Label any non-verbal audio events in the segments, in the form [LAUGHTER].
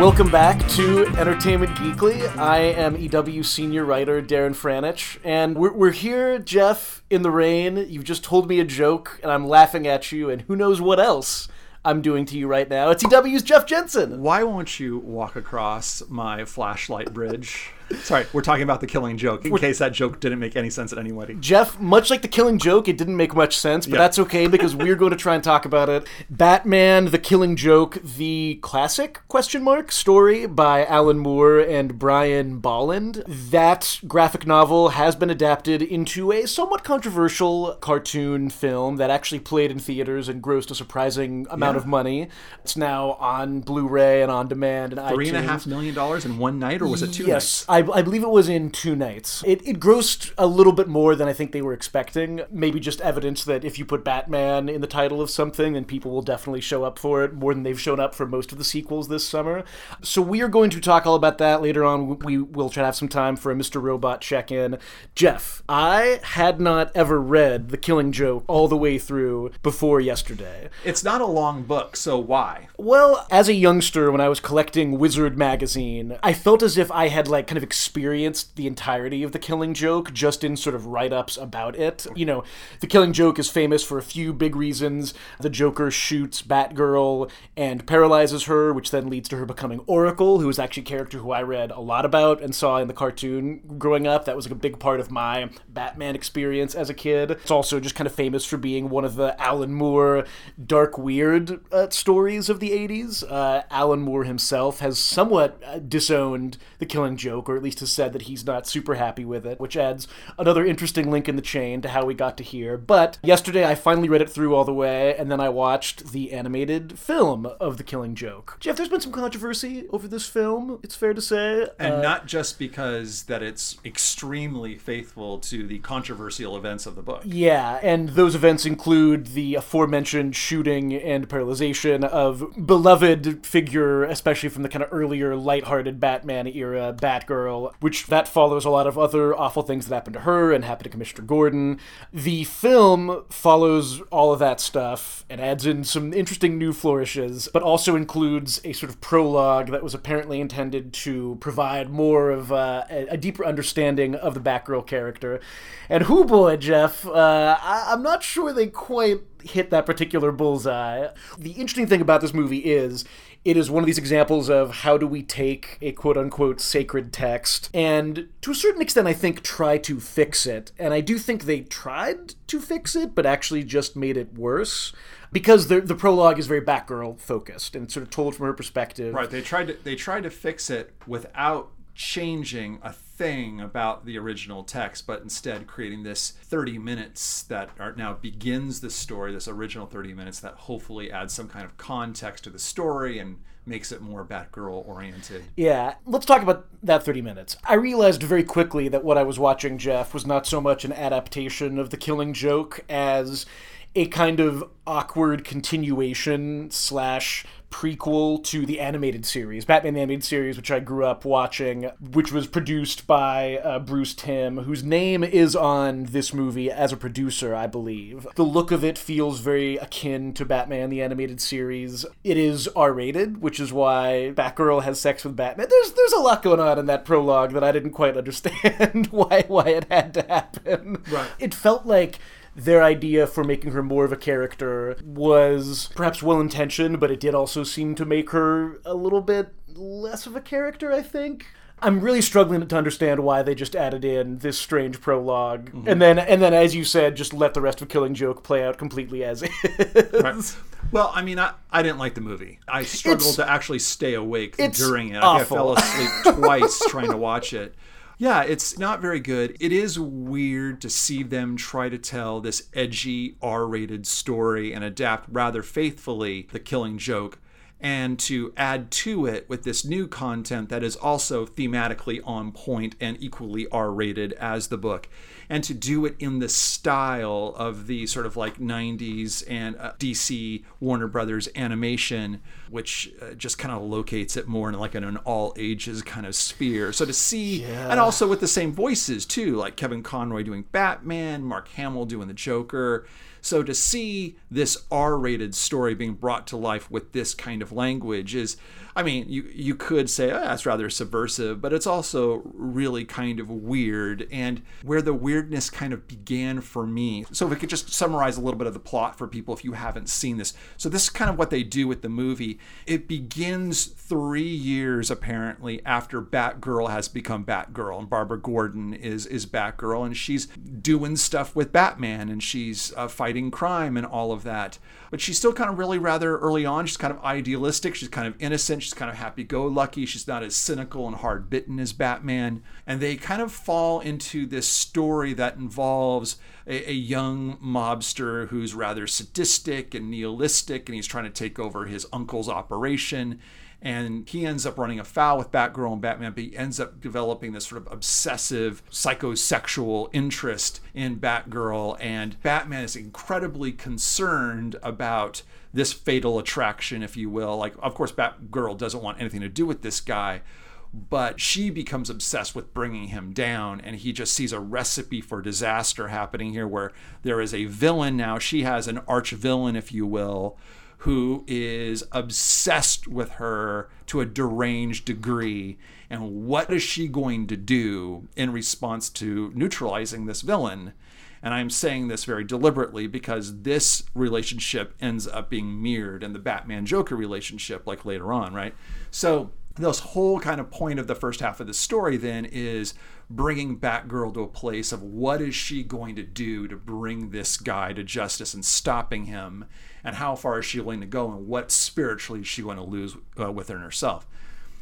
Welcome back to Entertainment Geekly. I am EW senior writer Darren Franich, and we're, we're here, Jeff, in the rain. You've just told me a joke, and I'm laughing at you, and who knows what else I'm doing to you right now. It's EW's Jeff Jensen. Why won't you walk across my flashlight bridge? Sorry, we're talking about the killing joke, in case that joke didn't make any sense to anybody. Jeff, much like the killing joke, it didn't make much sense, but Yeah. that's okay because we're going to try and talk about it. Batman: The Killing Joke, the classic question mark story by Alan Moore and Brian Bolland. That graphic novel has been adapted into a somewhat controversial cartoon film that actually played in theaters and grossed a surprising amount Yeah. of money. It's now on Blu-ray and on demand and Three and a iTunes. half million dollars in one night, or was it two yes, nights? I, I believe it was in two nights. It, it grossed a little bit more than I think they were expecting. Maybe just evidence that if you put Batman in the title of something, then people will definitely show up for it more than they've shown up for most of the sequels this summer. So we are going to talk all about that later on. We will try to have some time for a Mr. Robot check in. Jeff, I had not ever read The Killing Joke all the way through before yesterday. It's not a long book, so why? Well, as a youngster, when I was collecting Wizard magazine, I felt as if I had like kind of experienced the entirety of the Killing Joke just in sort of write-ups about it. You know, the Killing Joke is famous for a few big reasons. The Joker shoots Batgirl and paralyzes her, which then leads to her becoming Oracle, who is actually a character who I read a lot about and saw in the cartoon growing up. That was like a big part of my Batman experience as a kid. It's also just kind of famous for being one of the Alan Moore dark weird uh, stories of the 80s. Uh, Alan Moore himself has somewhat uh, disowned the killing joke, or at least has said that he's not super happy with it, which adds another interesting link in the chain to how we got to here. But yesterday I finally read it through all the way, and then I watched the animated film of the killing joke. Jeff, there's been some controversy over this film, it's fair to say. And Uh, not just because that it's extremely faithful to the controversial events of the book. Yeah, and those events include the aforementioned shooting and paralyzation of beloved figure, especially from the kind of earlier lighthearted Batman era, Batgirl, which that follows a lot of other awful things that happened to her and happened to Commissioner Gordon. The film follows all of that stuff and adds in some interesting new flourishes, but also includes a sort of prologue that was apparently intended to provide more of uh, a, a deeper understanding of the Batgirl character. And who boy, Jeff, uh, I, I'm not sure they quite hit that particular bullseye. The interesting thing about this movie is it is one of these examples of how do we take a quote unquote sacred text and to a certain extent I think try to fix it. And I do think they tried to fix it, but actually just made it worse. Because the, the prologue is very Batgirl focused and sort of told from her perspective. Right. They tried to they tried to fix it without changing a thing about the original text, but instead creating this 30 minutes that are now begins the story, this original 30 minutes that hopefully adds some kind of context to the story and makes it more Batgirl oriented. Yeah, let's talk about that 30 minutes. I realized very quickly that what I was watching, Jeff, was not so much an adaptation of The Killing Joke as a kind of awkward continuation slash prequel to the animated series, Batman the Animated Series, which I grew up watching, which was produced by uh, Bruce Timm, whose name is on this movie as a producer, I believe. The look of it feels very akin to Batman the Animated Series. It is R-rated, which is why Batgirl has sex with Batman. There's there's a lot going on in that prologue that I didn't quite [LAUGHS] understand why why it had to happen. Right. It felt like their idea for making her more of a character was perhaps well intentioned, but it did also seem to make her a little bit less of a character, I think. I'm really struggling to understand why they just added in this strange prolog mm-hmm. and then and then as you said, just let the rest of Killing Joke play out completely as is. Right. Well, I mean, I, I didn't like the movie. I struggled It's- to actually stay awake during it. I think I fell asleep twice trying to watch it. [LAUGHS] Yeah, it's not very good. It is weird to see them try to tell this edgy R-rated story and adapt rather faithfully the Killing Joke and to add to it with this new content that is also thematically on point and equally R rated as the book, and to do it in the style of the sort of like 90s and uh, DC Warner Brothers animation, which uh, just kind of locates it more in like in an all ages kind of sphere. So to see, and also with the same voices too, like Kevin Conroy doing Batman, Mark Hamill doing the Joker. So to see this R-rated story being brought to life with this kind of language is I mean, you you could say oh, that's rather subversive, but it's also really kind of weird and where the weirdness kind of began for me. So if we could just summarize a little bit of the plot for people if you haven't seen this. So this is kind of what they do with the movie. It begins 3 years apparently after Batgirl has become Batgirl and Barbara Gordon is is Batgirl and she's doing stuff with Batman and she's uh, fighting crime and all of that. But she's still kind of really rather early on. She's kind of idealistic. She's kind of innocent. She's kind of happy go lucky. She's not as cynical and hard bitten as Batman. And they kind of fall into this story that involves a, a, young mobster who's rather sadistic and nihilistic, and he's trying to take over his uncle's operation and he ends up running afoul with Batgirl and Batman, but he ends up developing this sort of obsessive psychosexual interest in Batgirl, and Batman is incredibly concerned about this fatal attraction, if you will. Like, of course, Batgirl doesn't want anything to do with this guy, but she becomes obsessed with bringing him down. And he just sees a recipe for disaster happening here where there is a villain. Now she has an arch villain if you will who is obsessed with her to a deranged degree. And what is she going to do in response to neutralizing this villain? And I'm saying this very deliberately because this relationship ends up being mirrored in the Batman Joker relationship, like later on, right? So, this whole kind of point of the first half of the story then is bringing Batgirl to a place of what is she going to do to bring this guy to justice and stopping him? And how far is she willing to go? And what spiritually is she going to lose uh, within herself?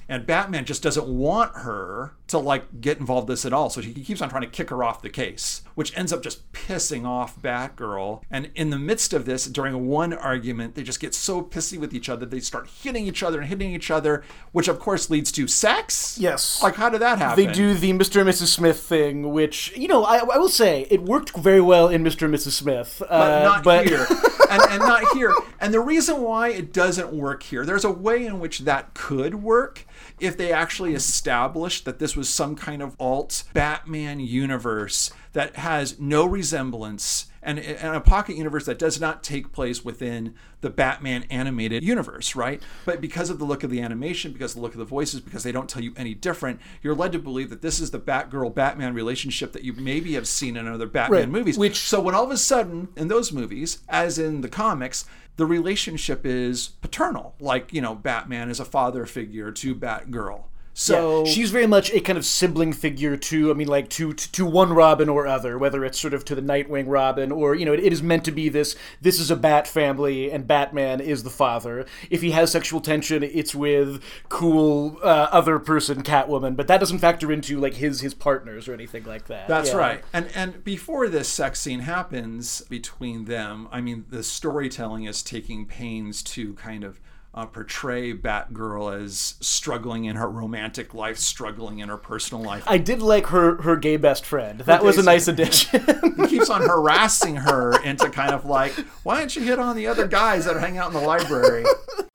And Batman just doesn't want her to like get involved in this at all. So he keeps on trying to kick her off the case, which ends up just pissing off Batgirl. And in the midst of this, during one argument, they just get so pissy with each other, they start hitting each other and hitting each other, which of course leads to sex. Yes. Like how did that happen? They do the Mr. and Mrs. Smith thing, which you know I, I will say it worked very well in Mr. and Mrs. Smith, uh, but not but... here. [LAUGHS] and, and not here. And the reason why it doesn't work here, there's a way in which that could work if they actually established that this was some kind of alt Batman universe that has no resemblance and, and a pocket universe that does not take place within the Batman animated universe, right? But because of the look of the animation, because of the look of the voices, because they don't tell you any different, you're led to believe that this is the Batgirl Batman relationship that you maybe have seen in other Batman right. movies. Which so when all of a sudden in those movies, as in the comics, the relationship is paternal. Like, you know, Batman is a father figure to Batgirl. So yeah, she's very much a kind of sibling figure to, I mean, like to, to, to one Robin or other, whether it's sort of to the Nightwing Robin or you know, it, it is meant to be this. This is a Bat family, and Batman is the father. If he has sexual tension, it's with cool uh, other person, Catwoman, but that doesn't factor into like his his partners or anything like that. That's yeah. right. And and before this sex scene happens between them, I mean, the storytelling is taking pains to kind of uh, portray Batgirl as struggling in her romantic life, struggling in her personal life. I did like her her gay best friend. That was a nice addition. he keeps on harassing her into kind of like, why don't you hit on the other guys that are hanging out in the library?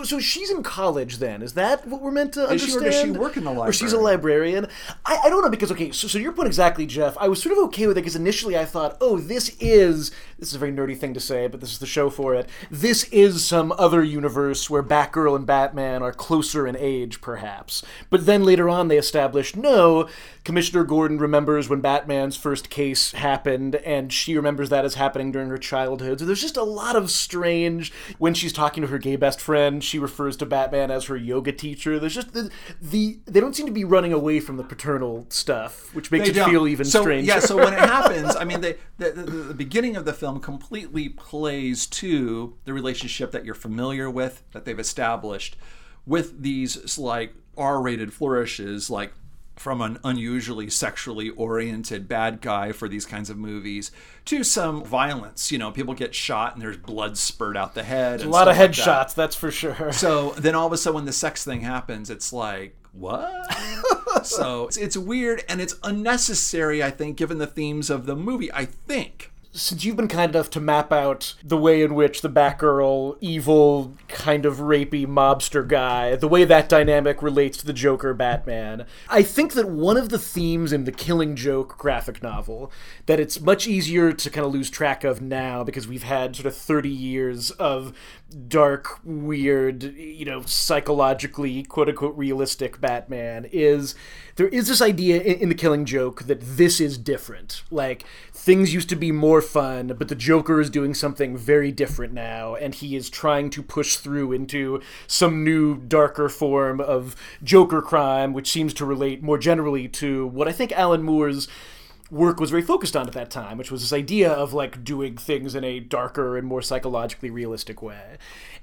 So she's in college then. Is that what we're meant to is understand? She, or does she work in the library? Or she's a librarian? I, I don't know because okay, so, so your point exactly, Jeff. I was sort of okay with it because initially I thought, oh, this is this is a very nerdy thing to say, but this is the show for it. This is some other universe where Batgirl and Batman are closer in age, perhaps. But then later on, they established no, Commissioner Gordon remembers when Batman's first case happened, and she remembers that as happening during her childhood. So there's just a lot of strange. When she's talking to her gay best friend, she refers to Batman as her yoga teacher. There's just the, the they don't seem to be running away from the paternal stuff, which makes they it don't. feel even so, stranger. Yeah, so when it [LAUGHS] happens, I mean, they, the, the, the beginning of the film completely plays to the relationship that you're familiar with, that they've established with these like R-rated flourishes, like from an unusually sexually oriented bad guy for these kinds of movies to some violence. You know, people get shot and there's blood spurt out the head. a lot of headshots, like that. that's for sure. So then all of a sudden, when the sex thing happens, it's like, what? [LAUGHS] so it's, it's weird and it's unnecessary, I think, given the themes of the movie. I think since you've been kind enough to map out the way in which the Batgirl evil kind of rapey mobster guy, the way that dynamic relates to the Joker Batman. I think that one of the themes in the Killing Joke graphic novel that it's much easier to kind of lose track of now because we've had sort of 30 years of dark, weird, you know, psychologically quote unquote realistic Batman is there is this idea in, the Killing Joke that this is different. Like things used to be more fun, but the Joker is doing something very different now, and he is trying to push through into some new, darker form of Joker crime, which seems to relate more generally to what I think Alan Moore's work was very focused on at that time, which was this idea of like doing things in a darker and more psychologically realistic way.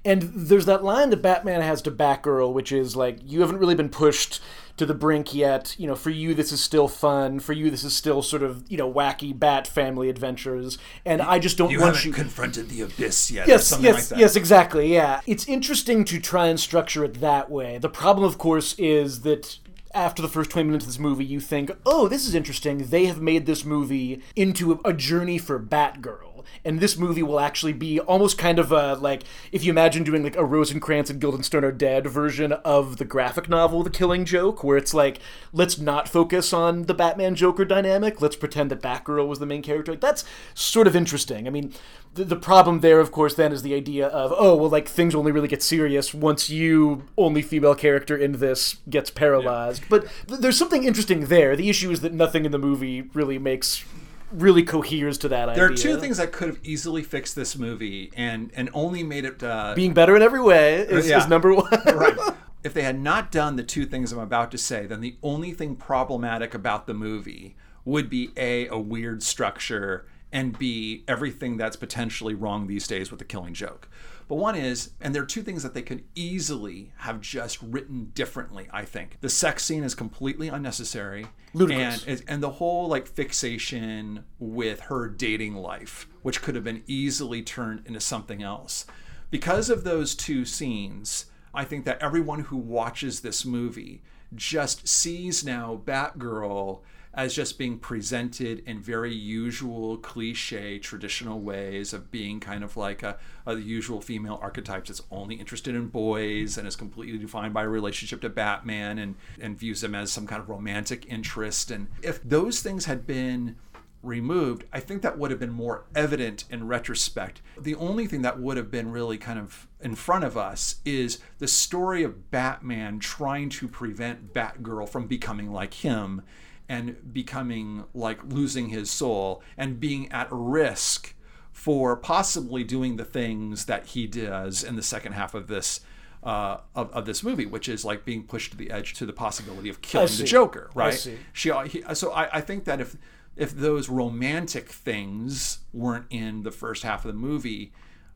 And there's that line that Batman has to Batgirl, which is like, you haven't really been pushed to the brink yet. You know, for you, this is still fun. For you, this is still sort of, you know, wacky Bat family adventures. And I just don't you want haven't you. confronted the abyss yet. Yes, something yes, like that. yes, exactly. Yeah. It's interesting to try and structure it that way. The problem, of course, is that after the first 20 minutes of this movie, you think, oh, this is interesting. They have made this movie into a, a journey for Batgirl and this movie will actually be almost kind of a like if you imagine doing like a Rosencrantz and Guildenstern are dead version of the graphic novel The Killing Joke, where it's like let's not focus on the Batman Joker dynamic, let's pretend that Batgirl was the main character. Like that's sort of interesting. I mean, the, the problem there, of course, then is the idea of oh well, like things only really get serious once you only female character in this gets paralyzed. Yeah. But th- there's something interesting there. The issue is that nothing in the movie really makes really coheres to that there idea. are two things that could have easily fixed this movie and and only made it uh, being better in every way is, yeah. is number one. [LAUGHS] right. [LAUGHS] If they had not done the two things I'm about to say, then the only thing problematic about the movie would be a a weird structure and b everything that's potentially wrong these days with the Killing Joke. But one is, and there are two things that they could easily have just written differently, I think. The sex scene is completely unnecessary. Ludicrous. And, and the whole like fixation with her dating life, which could have been easily turned into something else. Because of those two scenes, I think that everyone who watches this movie just sees now Batgirl as just being presented in very usual cliche traditional ways of being kind of like a, a the usual female archetypes that's only interested in boys and is completely defined by a relationship to Batman and and views them as some kind of romantic interest and if those things had been removed, I think that would have been more evident in retrospect. The only thing that would have been really kind of in front of us is the story of Batman trying to prevent Batgirl from becoming like him and becoming like losing his soul and being at risk for possibly doing the things that he does in the second half of this uh, of, of this movie, which is like being pushed to the edge to the possibility of killing the Joker, right? I see. She, he, so I, I think that if if those romantic things weren't in the first half of the movie,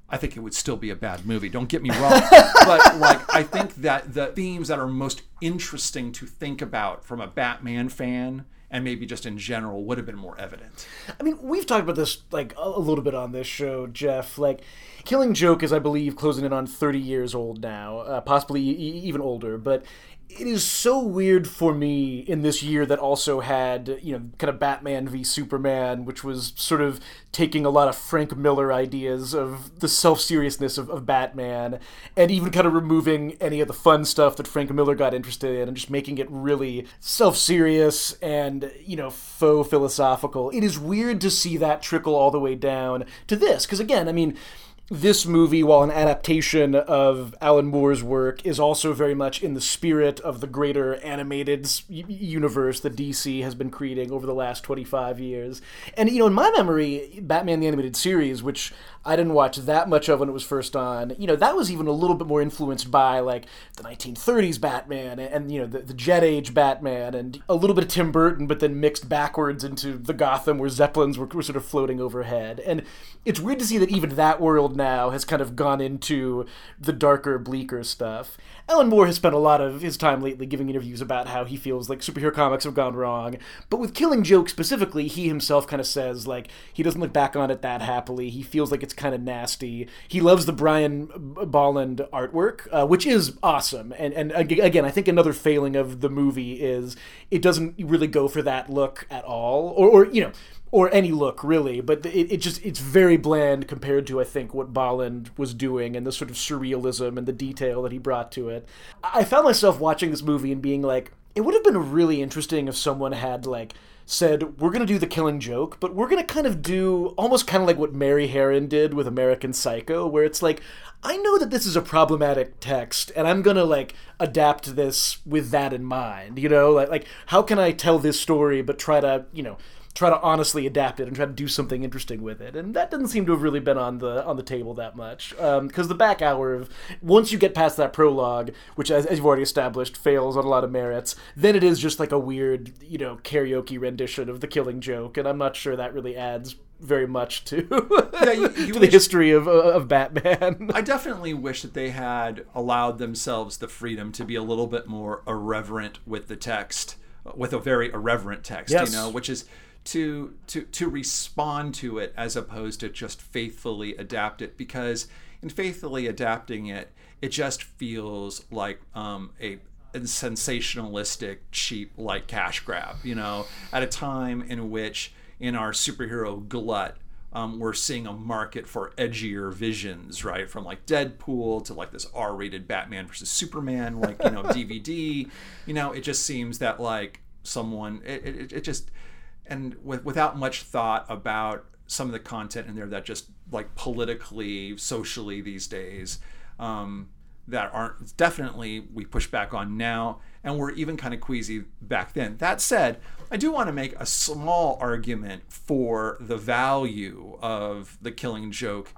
I think it would still be a bad movie. Don't get me wrong, [LAUGHS] but like I think that the themes that are most interesting to think about from a Batman fan and maybe just in general would have been more evident. I mean, we've talked about this like a little bit on this show, Jeff. Like, Killing Joke is, I believe, closing in on 30 years old now, uh, possibly e- even older. But it is so weird for me in this year that also had you know kind of Batman v Superman, which was sort of taking a lot of Frank Miller ideas of the self seriousness of, of Batman, and even kind of removing any of the fun stuff that Frank Miller got interested in, and just making it really self serious and you know faux philosophical. It is weird to see that trickle all the way down to this, because again, I mean this movie, while an adaptation of Alan Moore's work, is also very much in the spirit of the greater animated universe that DC has been creating over the last 25 years. And, you know, in my memory, Batman the Animated Series, which I didn't watch that much of when it was first on. You know, that was even a little bit more influenced by like the 1930s Batman and, and you know the, the Jet Age Batman and a little bit of Tim Burton, but then mixed backwards into the Gotham where Zeppelins were, were sort of floating overhead. And it's weird to see that even that world now has kind of gone into the darker, bleaker stuff. Alan Moore has spent a lot of his time lately giving interviews about how he feels like superhero comics have gone wrong. But with Killing Joke specifically, he himself kind of says like he doesn't look back on it that happily. He feels like it's kind of nasty. He loves the Brian Bolland artwork, uh, which is awesome. And and again, I think another failing of the movie is it doesn't really go for that look at all, or, or you know or any look really, but it, it just it's very bland compared to I think what Bolland was doing and the sort of surrealism and the detail that he brought to it. I found myself watching this movie and being like, it would have been really interesting if someone had like said we're going to do the killing joke but we're going to kind of do almost kind of like what mary harron did with american psycho where it's like i know that this is a problematic text and i'm going to like adapt this with that in mind you know? Like, like how can i tell this story but try to you know try to honestly adapt it and try to do something interesting with it. And that doesn't seem to have really been on the on the table that much. Because um, the back hour of once you get past that prologue, which as, as, you've already established fails on a lot of merits, then it is just like a weird you know karaoke rendition of the Killing Joke, and I'm not sure that really adds very much to [LAUGHS] yeah, you, you to wish, the history of, uh, of Batman. I definitely wish that they had allowed themselves the freedom to be a little bit more irreverent with the text, with a very irreverent text, yes. you know, which is to to to respond to it as opposed to just faithfully adapt it because in faithfully adapting it it just feels like um, a, a sensationalistic cheap like cash grab you know at a time in which in our superhero glut um, we're seeing a market for edgier visions, right? From like Deadpool to like this R-rated Batman versus Superman, like you know [LAUGHS] DVD. You know, it just seems that like someone, it, it, it just and with, without much thought about some of the content in there that just like politically, socially these days um, that aren't definitely we push back on now, and we're even kind of queasy back then. That said, I do want to make a small argument for the value of the Killing Joke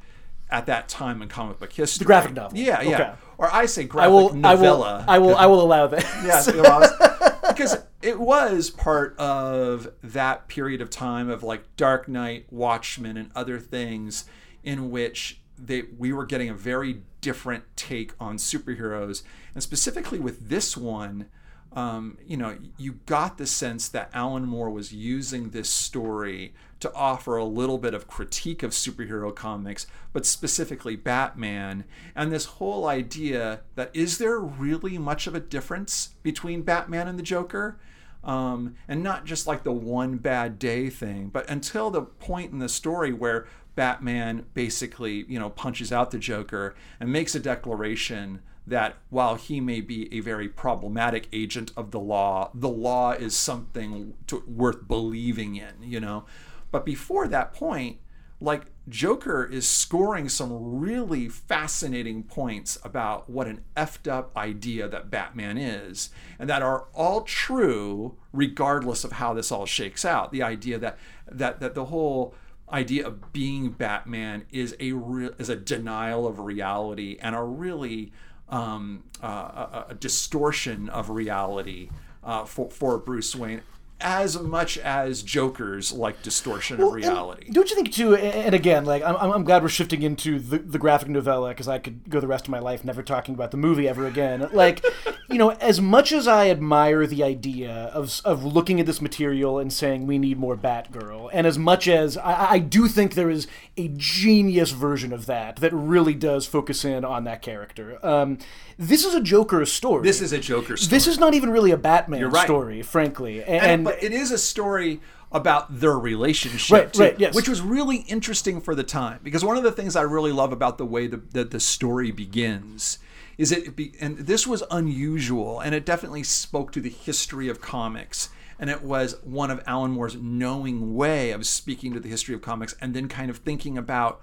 at that time in comic book history. The graphic novel. Yeah, yeah. Okay. Or I say graphic I will, novella. I will, I will, I will allow that. yeah, because [LAUGHS] it was part of that period of time of like Dark Knight, Watchmen, and other things in which they we were getting a very different take on superheroes, and specifically with this one. Um, you know, you got the sense that Alan Moore was using this story to offer a little bit of critique of superhero comics, but specifically Batman, and this whole idea that is there really much of a difference between Batman and the Joker? Um, and not just like the one bad day thing, but until the point in the story where Batman basically, you know, punches out the Joker and makes a declaration that while he may be a very problematic agent of the law, the law is something to, worth believing in, you know. But before that point, like Joker is scoring some really fascinating points about what an effed up idea that Batman is, and that are all true regardless of how this all shakes out. The idea that that that the whole idea of being Batman is a real is a denial of reality and a really um, uh, a, a, distortion of reality uh, for for Bruce Wayne as much as Joker's like distortion well, of reality. Don't you think too? And again, like I'm, I'm glad we're shifting into the, the graphic novella because I could go the rest of my life never talking about the movie ever again. Like, [LAUGHS] you know, as much as I admire the idea of of looking at this material and saying we need more Batgirl, and as much as I, I do think there is a genius version of that that really does focus in on that character. Um, this is a Joker story. This is a Joker story. This is not even really a Batman right. story, frankly. And, and, but it is a story about their relationship, right, too, right, yes. which was really interesting for the time. Because one of the things I really love about the way that the, the story begins is it, be, and this was unusual, and it definitely spoke to the history of comics and it was one of Alan Moore's knowing way of speaking to the history of comics and then kind of thinking about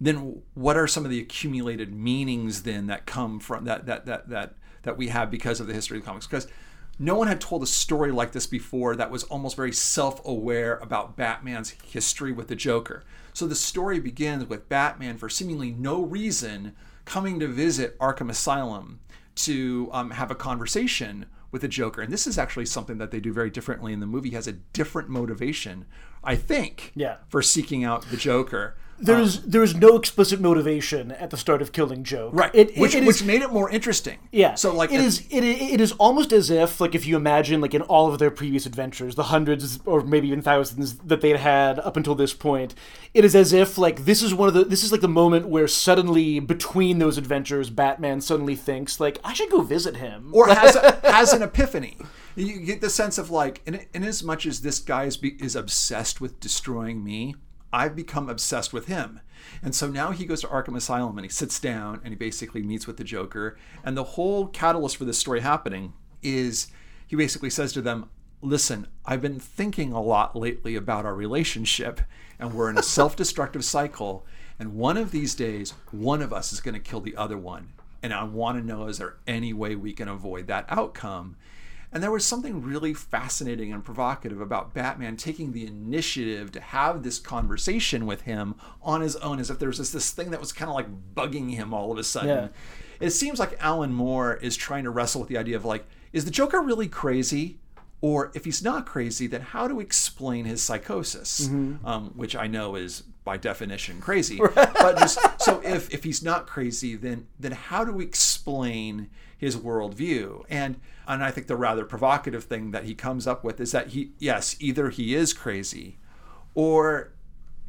then what are some of the accumulated meanings then that come from that that that that that we have because of the history of comics because no one had told a story like this before that was almost very self-aware about Batman's history with the Joker. So the story begins with Batman for seemingly no reason coming to visit Arkham Asylum to um, have a conversation with the Joker. And this is actually something that they do very differently in the movie. He has a different motivation, I think, yeah. for seeking out the Joker there's um, there is no explicit motivation at the start of Killing Joke, right? It, which it which is, made it more interesting. Yeah. So like it is it, it is almost as if like if you imagine like in all of their previous adventures, the hundreds or maybe even thousands that they'd had up until this point, it is as if like this is one of the this is like the moment where suddenly between those adventures, Batman suddenly thinks like I should go visit him, or [LAUGHS] has a, has an epiphany You get the sense of like, in, in as much as this guy is, be, is obsessed with destroying me, I've become obsessed with him. And so now he goes to Arkham Asylum and he sits down and he basically meets with the Joker. And the whole catalyst for this story happening is he basically says to them, Listen, I've been thinking a lot lately about our relationship, and we're in a [LAUGHS] self destructive cycle. And one of these days, one of us is going to kill the other one. And I want to know is there any way we can avoid that outcome? And there was something really fascinating and provocative about Batman taking the initiative to have this conversation with him on his own, as if there was this, this thing that was kind of like bugging him all of a sudden. Yeah. It seems like Alan Moore is trying to wrestle with the idea of like, is the Joker really crazy? Or if he's not crazy, then how to explain his psychosis, um, which I know is by definition crazy. [LAUGHS] but just so if if he's not crazy, then then how do we explain his worldview? And and I think the rather provocative thing that he comes up with is that he yes, either he is crazy, or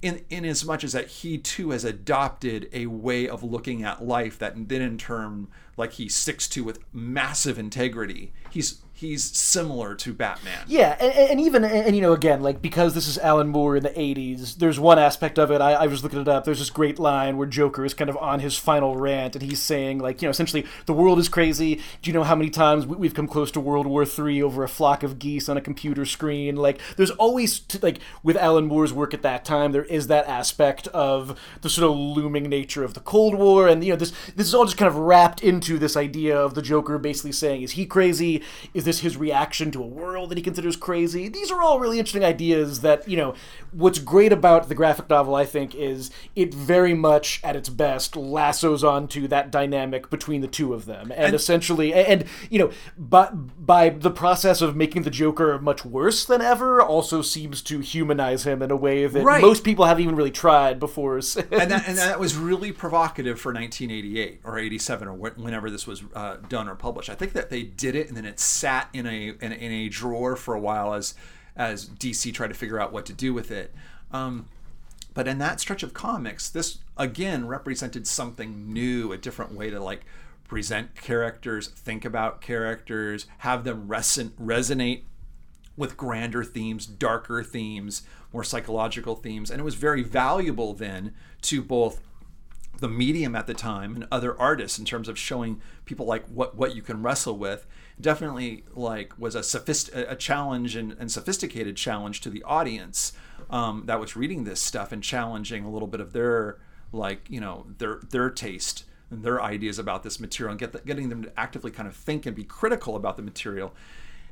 in in as much as that he too has adopted a way of looking at life that then in turn like he sticks to with massive integrity. He's he's similar to Batman. Yeah, and, and even and, and, you know again like because this is Alan Moore in the '80s, there's one aspect of it. I, I was looking it up. There's this great line where Joker is kind of on his final rant, and he's saying like you know essentially the world is crazy. Do you know how many times we, we've come close to World War III over a flock of geese on a computer screen? Like there's always t- like with Alan Moore's work at that time, there is that aspect of the sort of looming nature of the Cold War, and you know this this is all just kind of wrapped into this idea of the Joker basically saying, is he crazy? Is this his reaction to a world that he considers crazy? These are all really interesting ideas that, you know, what's great about the graphic novel, I think, is it very much, at its best, lassos onto that dynamic between the two of them. And, and essentially, and, you know, but by the process of making the Joker much worse than ever, also seems to humanize him in a way that right. most people haven't even really tried before. and, that, and that was really provocative for 1988 or 87 or whenever this was uh, done or published. I think that they did it and then it sat in a in, in a drawer for a while as as DC tried to figure out what to do with it. Um, but in that stretch of comics, this again represented something new, a different way to like present characters, think about characters, have them reson- resonate with grander themes, darker themes, more psychological themes. And it was very valuable then to both the medium at the time and other artists in terms of showing people like what what you can wrestle with definitely like was a sophist- a challenge and, and sophisticated challenge to the audience um, that was reading this stuff and challenging a little bit of their like you know their their taste and their ideas about this material and get the, getting them to actively kind of think and be critical about the material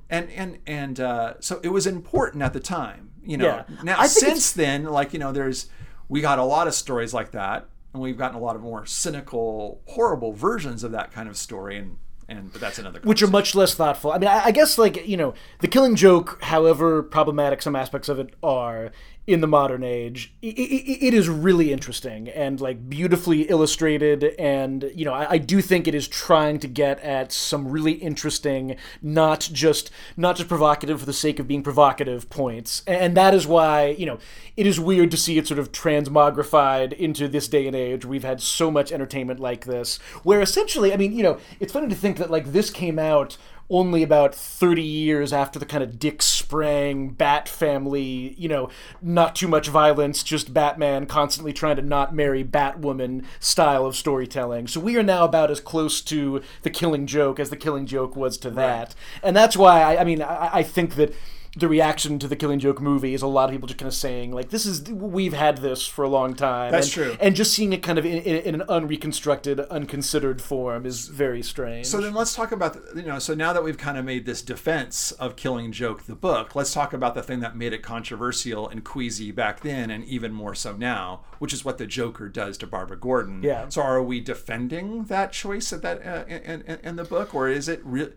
and and and uh, so it was important at the time you know yeah. now since then like you know there's we got a lot of stories like that and we've gotten a lot of more cynical, horrible versions of that kind of story, and and but that's another. Which are much less thoughtful. I mean, I, I guess like you know, the Killing Joke, however problematic some aspects of it are, in the modern age it, it, it is really interesting and like beautifully illustrated and you know I, I, do think it is trying to get at some really interesting not just not just provocative for the sake of being provocative points and that is why you know it is weird to see it sort of transmogrified into this day and age we've had so much entertainment like this where essentially i mean you know it's funny to think that like this came out only about 30 years after the kind of Dick Sprang Bat family, you know, not too much violence, just Batman constantly trying to not marry Batwoman style of storytelling. So we are now about as close to the Killing Joke as the Killing Joke was to that. Right. And that's why, I, I mean, I, I think that the reaction to the Killing Joke movie is a lot of people just kind of saying like this is we've had this for a long time. That's and, true. And just seeing it kind of in, in, in, an unreconstructed, unconsidered form is very strange. So then let's talk about the, you know so now that we've kind of made this defense of Killing Joke the book, let's talk about the thing that made it controversial and queasy back then and even more so now, which is what the Joker does to Barbara Gordon. Yeah. So are we defending that choice of that uh, in, in, in the book, or is it real?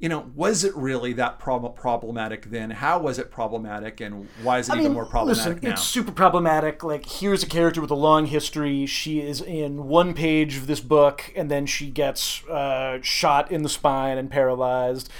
You know, was it really that prob- problematic then? How was it problematic, and why is it I even mean, more problematic listen, now? It's super problematic. Like, here's a character with a long history. She is in one page of this book, and then she gets uh, shot in the spine and paralyzed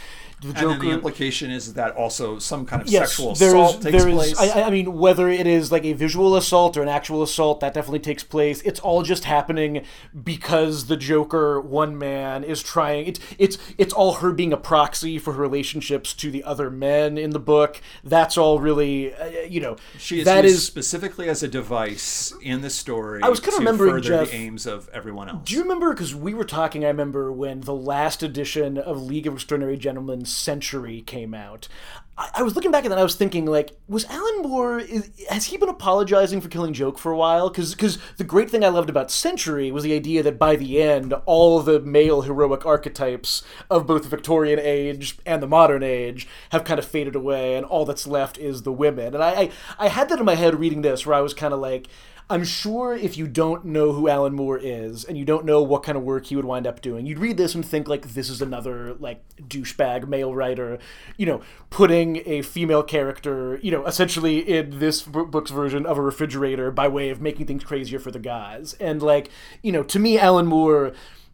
the And Joker. then the implication is that also some kind of Yes, sexual assault takes place. I, I mean, whether it is like a visual assault or an actual assault, that definitely takes place. It's all just happening because the Joker, one man, is trying. It's it's it's all her being a proxy for her relationships to the other men in the book. That's all really, uh, you know, she is that is specifically as a device in the story. I was kinda to remembering, further Jeff- the aims of everyone else. Do you remember? Because we were talking, I remember when the last edition of League of Extraordinary Gentlemen Century came out. I, was looking back at that and I was thinking, like, was Alan Moore, is, has he been apologizing for killing Joke for a while? Because the great thing I loved about Century was the idea that by the end, all the male heroic archetypes of both the Victorian age and the modern age have kind of faded away, and all that's left is the women. And I, I, I had that in my head reading this, where I was kind of like, I'm sure if you don't know who Alan Moore is and you don't know what kind of work he would wind up doing, you'd read this and think like this is another like douchebag male writer, you know, putting a female character, you know, essentially in this book's version of a refrigerator by way of making things crazier for the guys. And like, you know, to me Alan Moore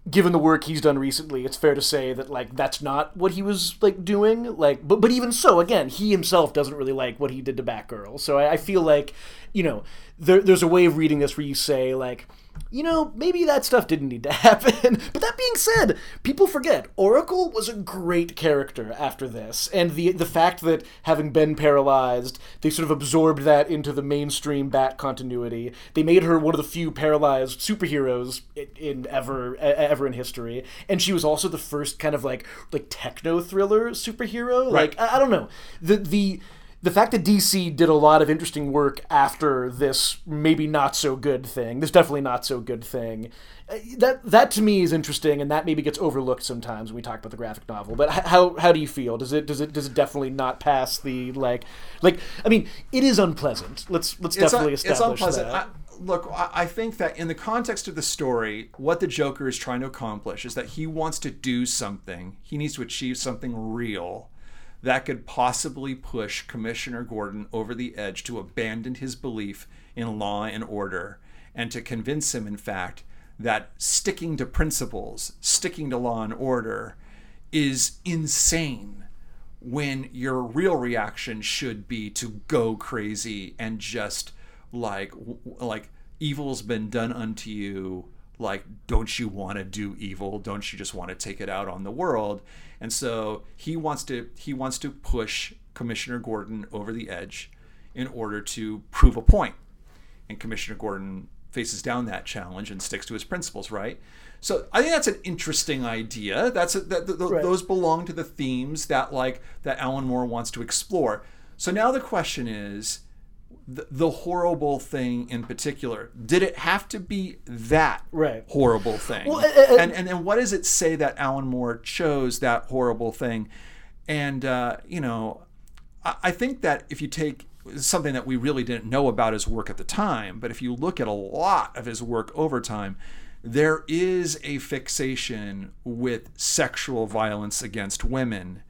given the work he's done recently, it's fair to say that like that's not what he was like doing. Like, but but even so, again, he himself doesn't really like what he did to Batgirl. So I, I feel like, you know, there, there's a way of reading this where you say like, you know, maybe that stuff didn't need to [LAUGHS] happen. but that being said, people forget Oracle was a great character after this, and the the fact that having been paralyzed, they sort of absorbed that into the mainstream Bat continuity. They made her one of the few paralyzed superheroes in, in ever ever in history, and she was also the first kind of like like techno thriller superhero. Like I, I don't know the the the fact that DC did a lot of interesting work after this maybe not so good thing, this definitely not so good thing, uh, that that to me is interesting, and that maybe gets overlooked sometimes when we talk about the graphic novel. But how how do you feel? Does it does it does it definitely not pass the like like I mean it is unpleasant. Let's let's it's, un- definitely it's establish unpleasant. that. I, look, I, I think that in the context of the story, what the Joker is trying to accomplish is that he wants to do something. He needs to achieve something real that could possibly push Commissioner Gordon over the edge to abandon his belief in law and order and to convince him, in fact, that sticking to principles, sticking to law and order, is insane when your real reaction should be to go crazy and just like like evil's been done unto you like don't you want to do evil? Don't you just want to take it out on the world? And so he wants to he wants to push commissioner gordon over the edge in order to prove a point. And commissioner gordon faces down that challenge and sticks to his principles right? So i think that's an interesting idea. That's a, that th- th- Right. those belong to the themes that like that alan moore wants to explore. So now the question is the, the horrible thing in particular. Did it have to be that Right. horrible thing? Well, uh, uh, and and what does it say that alan moore chose that horrible thing? And uh, you know I, I think that if you take something that we really didn't know about his work at the time but if you look at a lot of his work over time there is a fixation with sexual violence against women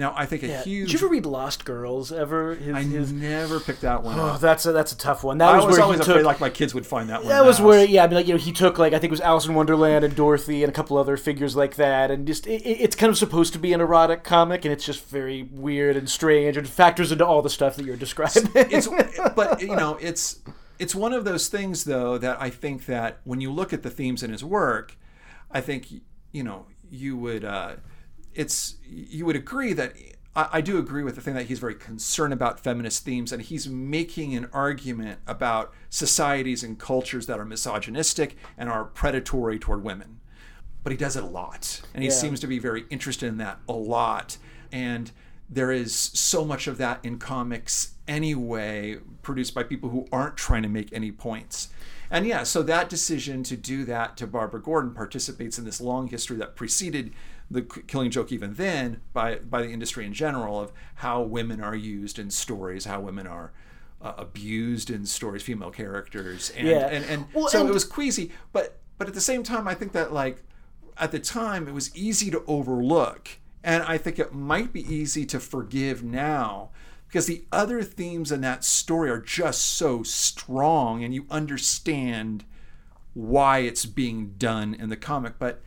now i think a Yeah. huge Did you ever read Lost Girls ever? His, I his, never picked that one oh, up. that's a that's a tough one. That I was, was where always he afraid took, like my kids would find that one. That was where, yeah, I mean, like you know, he took like I think it was Alice in Wonderland and Dorothy and a couple other figures like that, and just it, it- it's kind of supposed to be an erotic comic, and it's just very weird and strange, and factors into all the stuff that you're describing. it's but you know it's it's one of those things though that I think that when you look at the themes in his work, I think you know you would uh, it's you would agree that I, I do agree with the thing that he's very concerned about feminist themes and he's making an argument about societies and cultures that are misogynistic and are predatory toward women. But he does it a lot and he Yeah. seems to be very interested in that a lot. And there is so much of that in comics anyway produced by people who aren't trying to make any points. And yeah so that decision to do that to barbara gordon participates in this long history that preceded the killing joke even then by by the industry in general of how women are used in stories how women are uh, abused in stories female characters and Yeah. and, and Well, so and- it was queasy but but at the same time i think that like at the time it was easy to overlook and i think it might be easy to forgive now because the other themes in that story are just so strong and you understand why it's being done in the comic but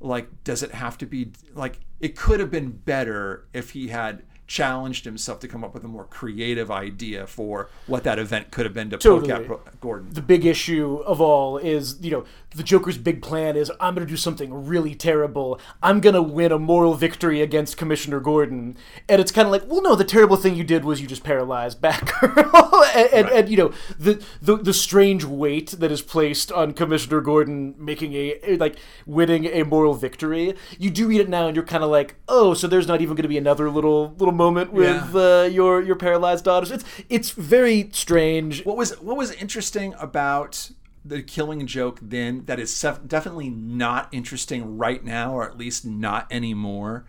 like does it have to be like it could have been better if he had challenged himself to come up with a more creative idea for what that event could have been to Totally. poke at Gordon. the big issue of all is you know the joker's big plan is i'm going to do something really terrible i'm going to win a moral victory against commissioner gordon and it's kind of like well no the terrible thing you did was you just paralyzed batgirl [LAUGHS] and, and, and you know the, the the strange weight that is placed on commissioner gordon making a like winning a moral victory you do read it now and you're kind of like oh so there's not even going to be another little little moment with Yeah. uh, your your paralyzed daughters it's it's very strange What was what was interesting about the killing joke then that is sef- definitely not interesting right now, or at least not anymore,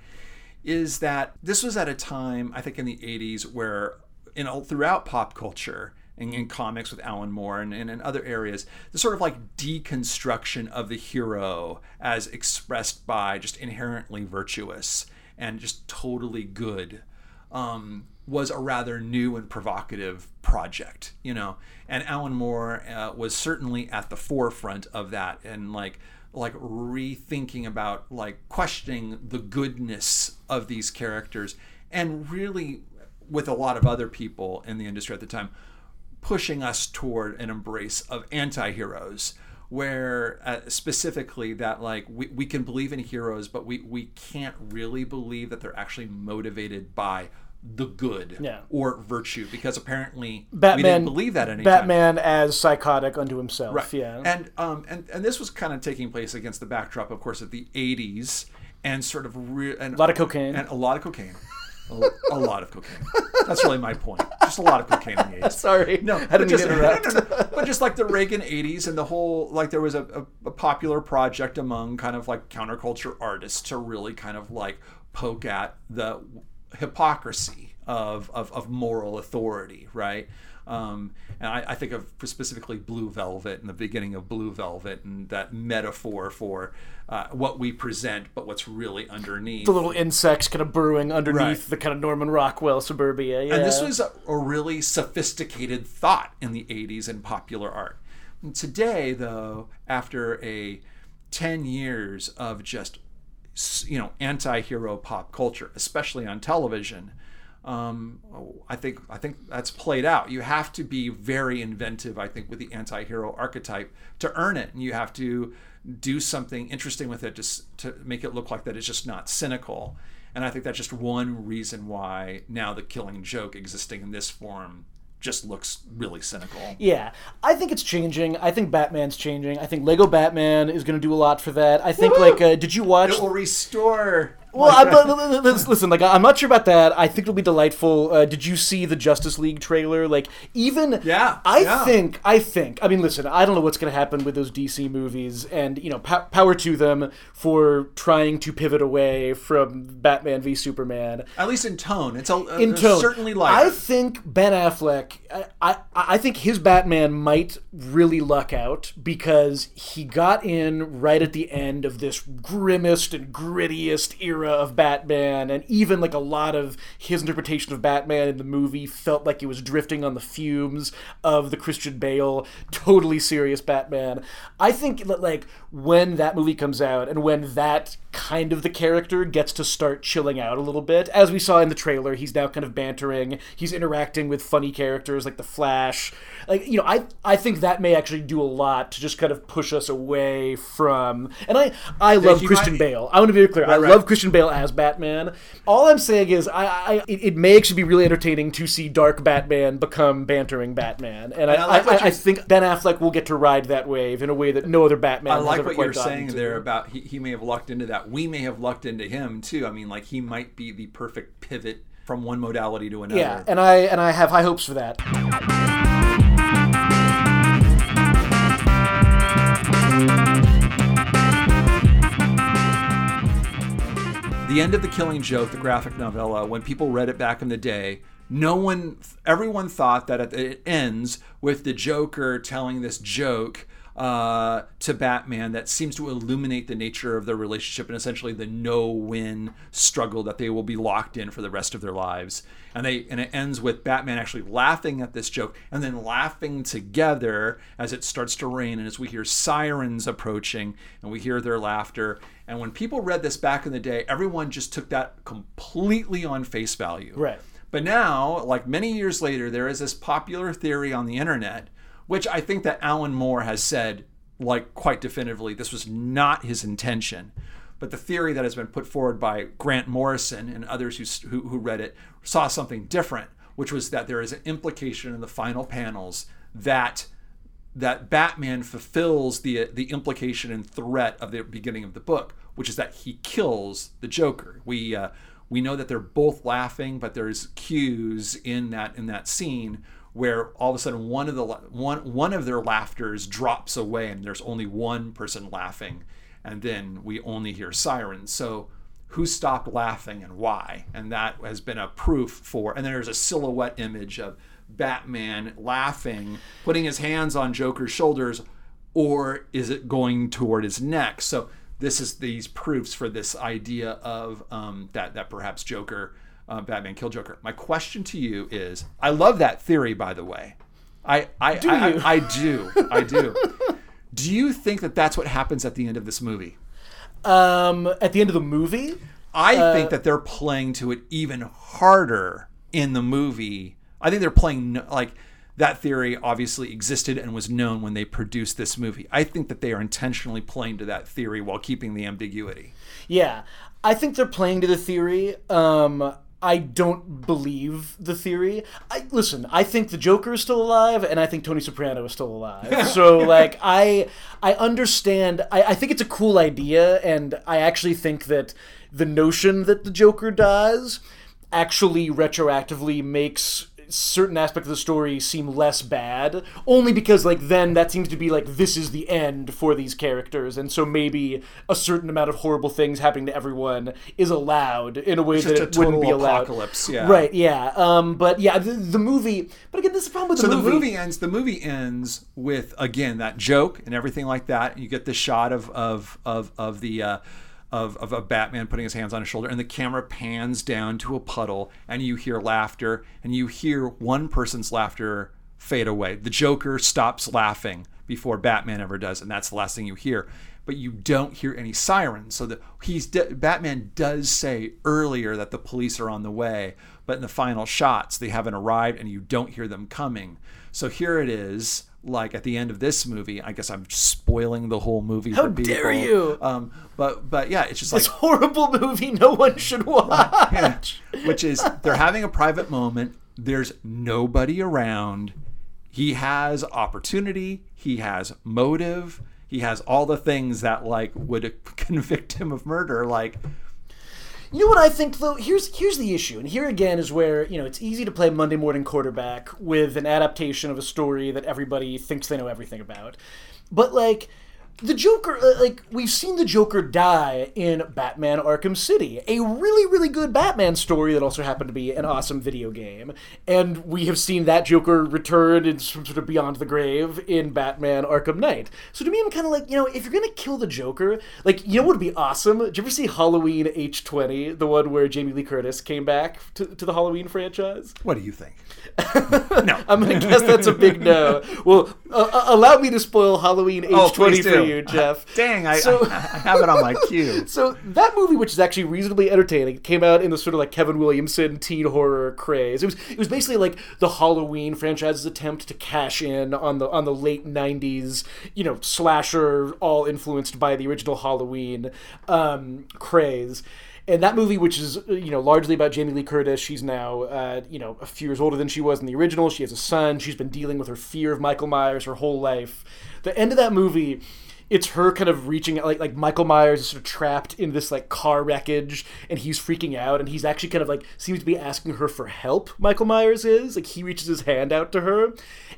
is that this was at a time I think in the '80s where, in all throughout pop culture and in comics with Alan Moore and, and in other areas, the sort of like deconstruction of the hero as expressed by just inherently virtuous and just totally good um, was a rather new and provocative project, you know. And Alan Moore uh, was certainly at the forefront of that, and like like rethinking about like questioning the goodness of these characters, and really with a lot of other people in the industry at the time, pushing us toward an embrace of anti-heroes where uh, specifically that like we, we can believe in heroes but we, we can't really believe that they're actually motivated by the good Yeah. or virtue because apparently we didn't believe that any Batman as psychotic unto himself. Right. Yeah. And um and, and this was kind of taking place against the backdrop, of course, of the '80s and sort of re- and a lot of cocaine. and a lot of cocaine, a, a lot of cocaine. That's really my point. Just a lot of cocaine in the '80s. [LAUGHS] Sorry. No, I didn't just, to interrupt. [LAUGHS] no, no, no. But just like the Reagan '80s and the whole like there was a, a, a popular project among kind of like counterculture artists to really kind of like poke at the hypocrisy of of, of moral authority, right? Um, and I, I think of specifically Blue Velvet and the beginning of Blue Velvet and that metaphor for uh, what we present, but what's really underneath. the little insects kind of burrowing underneath Right. the kind of Norman Rockwell suburbia. Yeah. And this was a, a really sophisticated thought in the 80s in popular art. And today, though, after a 10 years of just, you know, anti-hero pop culture, especially on television, um, I think I think that's played out. You have to be very inventive, I think, with the anti-hero archetype to earn it, and you have to do something interesting with it to, s- to make it look like that it's just not cynical. And I think that's just one reason why now the Killing Joke existing in this form just looks really cynical. Yeah, I think it's changing. I think Batman's changing. I think Lego Batman is going to do a lot for that. I think, like, uh, did you watch? It will restore. Well, I'm, li- li- li- listen, like I'm not sure about that. I think it'll be delightful. Uh, did you see the Justice League trailer? Like, even Yeah, I yeah. think, I think. I mean, listen, I don't know what's going to happen with those DC movies, and you know, pow- power to them for trying to pivot away from Batman v Superman. At least in tone, it's a, a- In tone, certainly like I think Ben Affleck. I, I I think his Batman might really luck out because he got in right at the end of this grimmest and grittiest era of Batman, and even like a lot of his interpretation of Batman in the movie felt like it was drifting on the fumes of the Christian Bale totally serious Batman. I think that like when that movie comes out and when that kind of the character gets to start chilling out a little bit, as we saw in the trailer, he's now kind of bantering, he's interacting with funny characters like the Flash. Like, you know, I I think that may actually do a lot to just kind of push us away from and I I love Christian might- Bale. I want to be clear. I right. love Christian Bale as Batman. All I'm saying is I, I it, it may actually be really entertaining to see dark Batman become bantering Batman. And I, I I, I, I think Ben Affleck will get to ride that wave in a way that no other Batman I like what you're saying to. there about he, he may have lucked into that. We may have lucked into him too. I mean, like he might be the perfect pivot from one modality to another. Yeah, and I and I have high hopes for that. The end of the Killing Joke, the graphic novella, when people read it back in the day, no one, everyone thought that it ends with the Joker telling this joke uh, to Batman that seems to illuminate the nature of their relationship and essentially the no-win struggle that they will be locked in for the rest of their lives. And they and it ends with Batman actually laughing at this joke and then laughing together as it starts to rain and as we hear sirens approaching and we hear their laughter. And when people read this back in the day, everyone just took that completely on face value. Right. But now, like many years later, there is this popular theory on the internet which I think that Alan Moore has said, like quite definitively, this was not his intention. But the theory that has been put forward by Grant Morrison and others who, who, who read it saw something different, which was that there is an implication in the final panels that that Batman fulfills the the implication and threat of the beginning of the book, which is that he kills the Joker. We uh, we know that they're both laughing, but there's cues in that in that scene where all of a sudden one of the one one of their laughters drops away and there's only one person laughing and then we only hear sirens. So who stopped laughing and why? And that has been a proof for and then there's a silhouette image of batman laughing putting his hands on joker's shoulders or is it going toward his neck? So this is these proofs for this idea of um, that that perhaps joker uh, Batman kill Joker. My question to you is: I love that theory, by the way. I I do I? I, I do I do. [LAUGHS] do you think that that's what happens at the end of this movie? Um, at the end of the movie, I Uh, think that they're playing to it even harder in the movie. I think they're playing no- like that theory obviously existed and was known when they produced this movie. I think that they are intentionally playing to that theory while keeping the ambiguity. yeah, I think they're playing to the theory. Um, I don't believe the theory. I listen. I think the Joker is still alive, and I think Tony Soprano is still alive. [LAUGHS] so, like, I I understand. I, I think it's a cool idea, and I actually think that the notion that the Joker dies actually retroactively makes certain aspects of the story seem less bad only because like then that seems to be like this is the end for these characters and so maybe a certain amount of horrible things happening to everyone is allowed in a way that a it wouldn't be allowed apocalypse, yeah. right yeah um but yeah the, the movie but again this is the problem with So the the movie, movie ends. The movie ends with again that joke and everything like that. and You get the shot of of of of the. Uh, of, of a Batman putting his hands on his shoulder, and the camera pans down to a puddle, and you hear laughter, and you hear one person's laughter fade away. The Joker stops laughing before Batman ever does, and that's the last thing you hear. But you don't hear any sirens. So the he's Batman does say earlier that the police are on the way, but in the final shots they haven't arrived, and you don't hear them coming. So here it is, like at the end of this movie. I guess I'm spoiling the whole movie. How for people. dare you. Um, but but yeah, it's just like this horrible movie no one should watch yeah, [LAUGHS] which is they're having a private moment. There's nobody around. He has opportunity. He has motive. He has all the things that like would [LAUGHS] convict him of murder. Like You know what I think though? Here's here's the issue, and here again is where you know it's easy to play Monday morning quarterback with an adaptation of a story that everybody thinks they know everything about, but like the Joker, uh, like we've seen the Joker die in Batman: Arkham City, a really really good Batman story that also happened to be an awesome video game, and we have seen that Joker return in some sort of Beyond the Grave in Batman: Arkham Knight. So to me, I'm kind of like you know if you're gonna kill the Joker, like you know what would be awesome? Did you ever see Halloween H20, the one where Jamie Lee Curtis came back to, to the Halloween franchise? what do you think? [LAUGHS] No. I'm gonna guess that's a big no. Well, uh, uh, allow me to spoil Halloween Oh, H20 please for do. you, [LAUGHS] Jeff. Dang, I, So- I, [LAUGHS] I have it on my queue. [LAUGHS] So that movie, which is actually reasonably entertaining, came out in the sort of like Kevin Williamson teen horror craze. It was it was basically like the Halloween franchise's attempt to cash in on the on the late '90s, you know, slasher, all influenced by the original Halloween um, craze. And that movie, which is you know largely about Jamie Lee Curtis, she's now uh, you know a few years older than she was in the original. She has a son. She's been dealing with her fear of Michael Myers her whole life. The end of that movie it's her kind of reaching like like Michael Myers is sort of trapped in this like car wreckage and he's freaking out and he's actually kind of like seems to be asking her for help. Michael Myers is like he reaches his hand out to her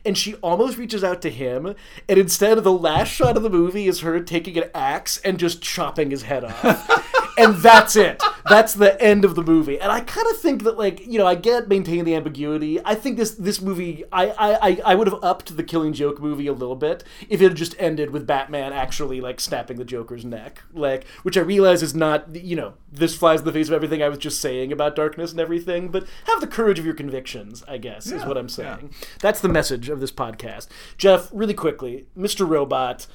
and she almost reaches out to him and instead of the last shot of the movie is her taking an axe and just chopping his head off. [LAUGHS] and that's it. That's the end of the movie. And I kind of think that, like, you know, I get maintaining the ambiguity. I think this this movie, I I I would have upped the Killing Joke movie a little bit if it had just ended with Batman actually like snapping the Joker's neck, like, which I realize is not, you know, this flies in the face of everything I was just saying about darkness and everything. But have the courage of your convictions. I guess is what I'm saying. Yeah. That's the message of this podcast. Jeff, really quickly, Mr. Robot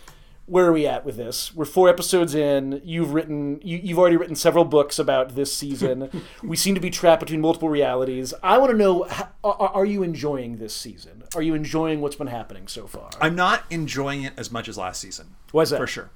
where are we at with this? We're four episodes in. You've written, you, have already written several books about this season. [LAUGHS] we seem to be trapped between multiple realities. I want to know: are, are, you enjoying this season? Are you enjoying what's been happening so far? I'm not enjoying it as much as last season. Was that for sure?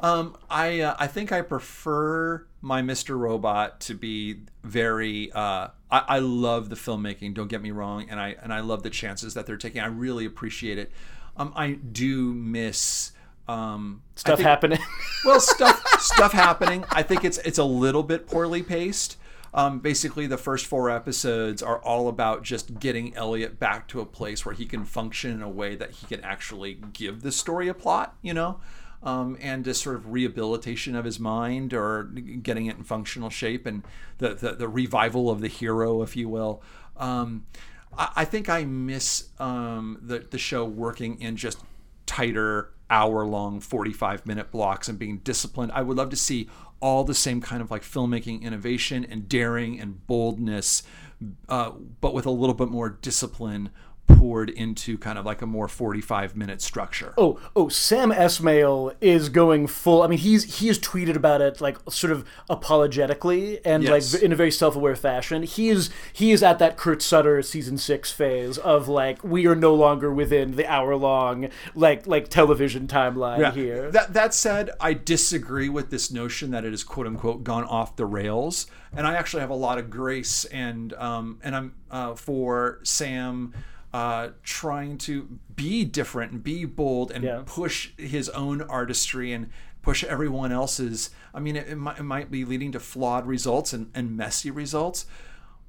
Um, I uh, I think I prefer my Mr. Robot to be very. Uh, I, I love the filmmaking. Don't get me wrong, and I and I love the chances that they're taking. I really appreciate it. Um, I do miss um, stuff think, happening. [LAUGHS] well, stuff [LAUGHS] stuff happening. I think it's it's a little bit poorly paced. Um, basically, the first four episodes are all about just getting Elliot back to a place where he can function in a way that he can actually give the story a plot. You know. Um, and just sort of rehabilitation of his mind or getting it in functional shape and the, the, the revival of the hero, if you will. Um, I, I, think I miss um, the, the show working in just tighter hour long 45 minute blocks and being disciplined. I would love to see all the same kind of like filmmaking innovation and daring and boldness uh, but with a little bit more discipline poured into kind of like a more 45 minute structure. Oh, oh, Sam Esmail is going full. I mean, he's he has tweeted about it like sort of apologetically and yes. like in a very self-aware fashion. He is he is at that Kurt Sutter season 6 phase of like we are no longer within the hour long like like television timeline yeah. here. That that said, I disagree with this notion that it is quote unquote gone off the rails. And I actually have a lot of grace and um and I'm uh, for Sam uh, trying to be different and be bold and yeah. push his own artistry and push everyone else's. I mean, it, it, might, it might, be leading to flawed results and, and, messy results,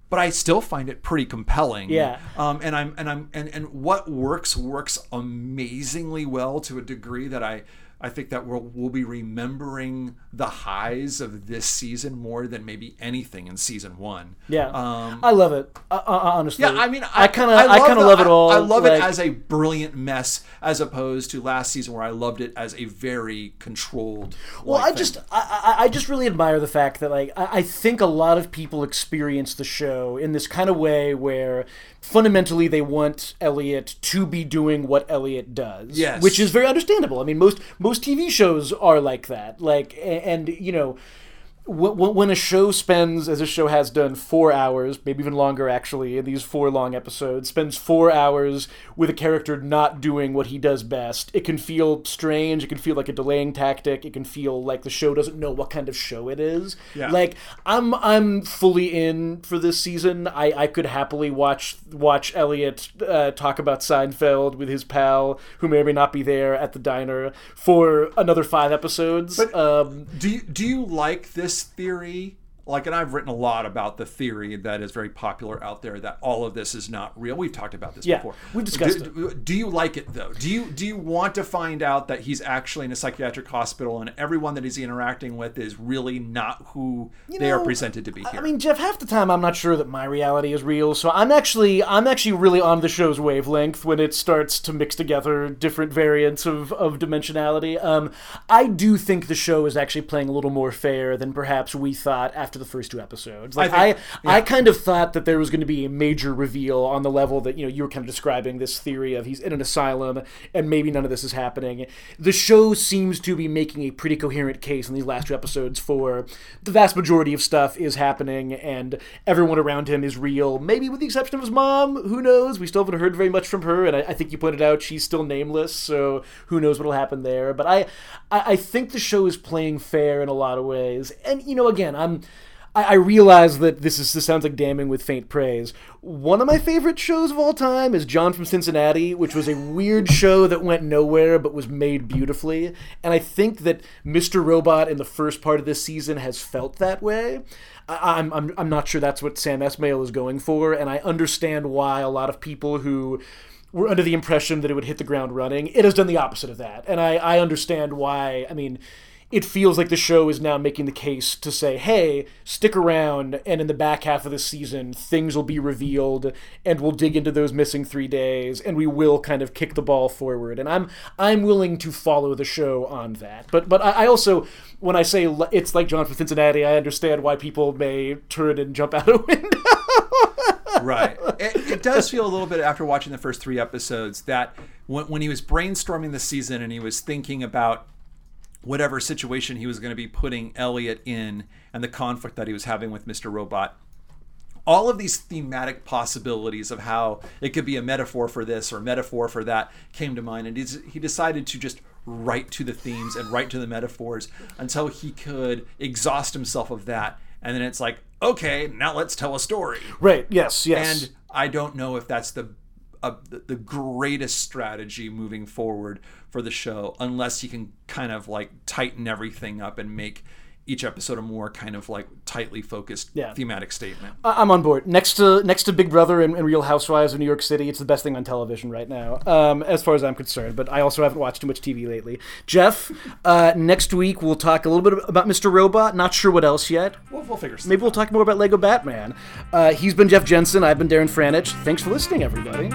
but I still find it pretty compelling. Yeah. Um, and I'm and I'm and, and what works works amazingly well to a degree that I I think that we'll, we'll be remembering the highs of this season more than maybe anything in season one. Yeah, um, I love it. Uh, uh, honestly, yeah. I mean, I kind of, I, kind of love it all. I, I love like, it as a brilliant mess, as opposed to last season where I loved it as a very controlled. Well, I thing. just, I, I just really admire the fact that like I, I think a lot of people experience the show in this kind of way where fundamentally they want Elliot to be doing what Elliot does. Yes. Which is very understandable. I mean, most most TV shows are like that. Like, and, you know, when a show spends, as this show has done, four hours, maybe even longer actually, in these four long episodes, spends four hours with a character not doing what he does best, it can feel strange. It can feel like a delaying tactic. It can feel like the show doesn't know what kind of show it is. Yeah. Like I'm, I'm fully in for this season. I, I could happily watch watch Elliot uh, talk about Seinfeld with his pal, who may or may not be there at the diner, for another five episodes. But um, do you, do you like this? Theory like and i've written a lot about the theory that is very popular out there that all of this is not real. We've talked about this yeah, before. we discussed do, it. do you like it though? Do you do you want to find out that he's actually in a psychiatric hospital and everyone that he's interacting with is really not who you they know, are presented to be here i mean jeff half the time i'm not sure that my reality is real so i'm actually i'm actually really on the show's wavelength when it starts to mix together different variants of, of dimensionality. Um, i do think the show is actually playing a little more fair than perhaps we thought after after the first two episodes. Like I, think, I, yeah. I kind of thought that there was going to be a major reveal on the level that you know you were kind of describing this theory of he's in an asylum and maybe none of this is happening. The show seems to be making a pretty coherent case in these last two episodes for the vast majority of stuff is happening and everyone around him is real. Maybe with the exception of his mom. Who knows? We still haven't heard very much from her, and I, I think you pointed out she's still nameless, so who knows what'll happen there. But I, I, I think the show is playing fair in a lot of ways, and you know, again, I'm I, I realize that this is this sounds like damning with faint praise. One of my favorite shows of all time is John from Cincinnati, which was a weird show that went nowhere but was made beautifully. And I think that Mr. Robot in the first part of this season has felt that way. I, I'm, I'm, I'm not sure that's what Sam Esmail is going for, and I understand why a lot of people who were under the impression that it would hit the ground running, it has done the opposite of that. And I, I understand why. I mean, it feels like the show is now making the case to say, hey, stick around, and in the back half of the season, things will be revealed, and we'll dig into those missing three days, and we will kind of kick the ball forward. And I'm I'm willing to follow the show on that. But but I, I also, when I say it's like John from Cincinnati, I understand why people may turn and jump out a [LAUGHS] window. right. It, it, does feel a little bit after watching the first three episodes that when, when he was brainstorming the season and he was thinking about whatever situation he was going to be putting Elliot in and the conflict that he was having with Mr. Robot. All of these thematic possibilities of how it could be a metaphor for this or metaphor for that came to mind, and he decided to just write to the themes and write to the metaphors until he could exhaust himself of that. And then it's like, okay, now let's tell a story. Right. Yes. Yes. And I don't know if that's the uh, the greatest strategy moving forward for the show unless you can kind of like tighten everything up and make each episode a more kind of like tightly focused yeah. thematic statement. I'm on board. Next to next to Big Brother and, and, Real Housewives of New York City, it's the best thing on television right now, um, as far as I'm concerned. But I also haven't watched too much TV lately. Jeff, uh, next week we'll talk a little bit about Mr. Robot. Not sure what else yet. We'll, we'll figure. Maybe we'll talk more about Lego Batman. Uh, he's been Jeff Jensen. I've been Darren Franich. Thanks for listening, everybody.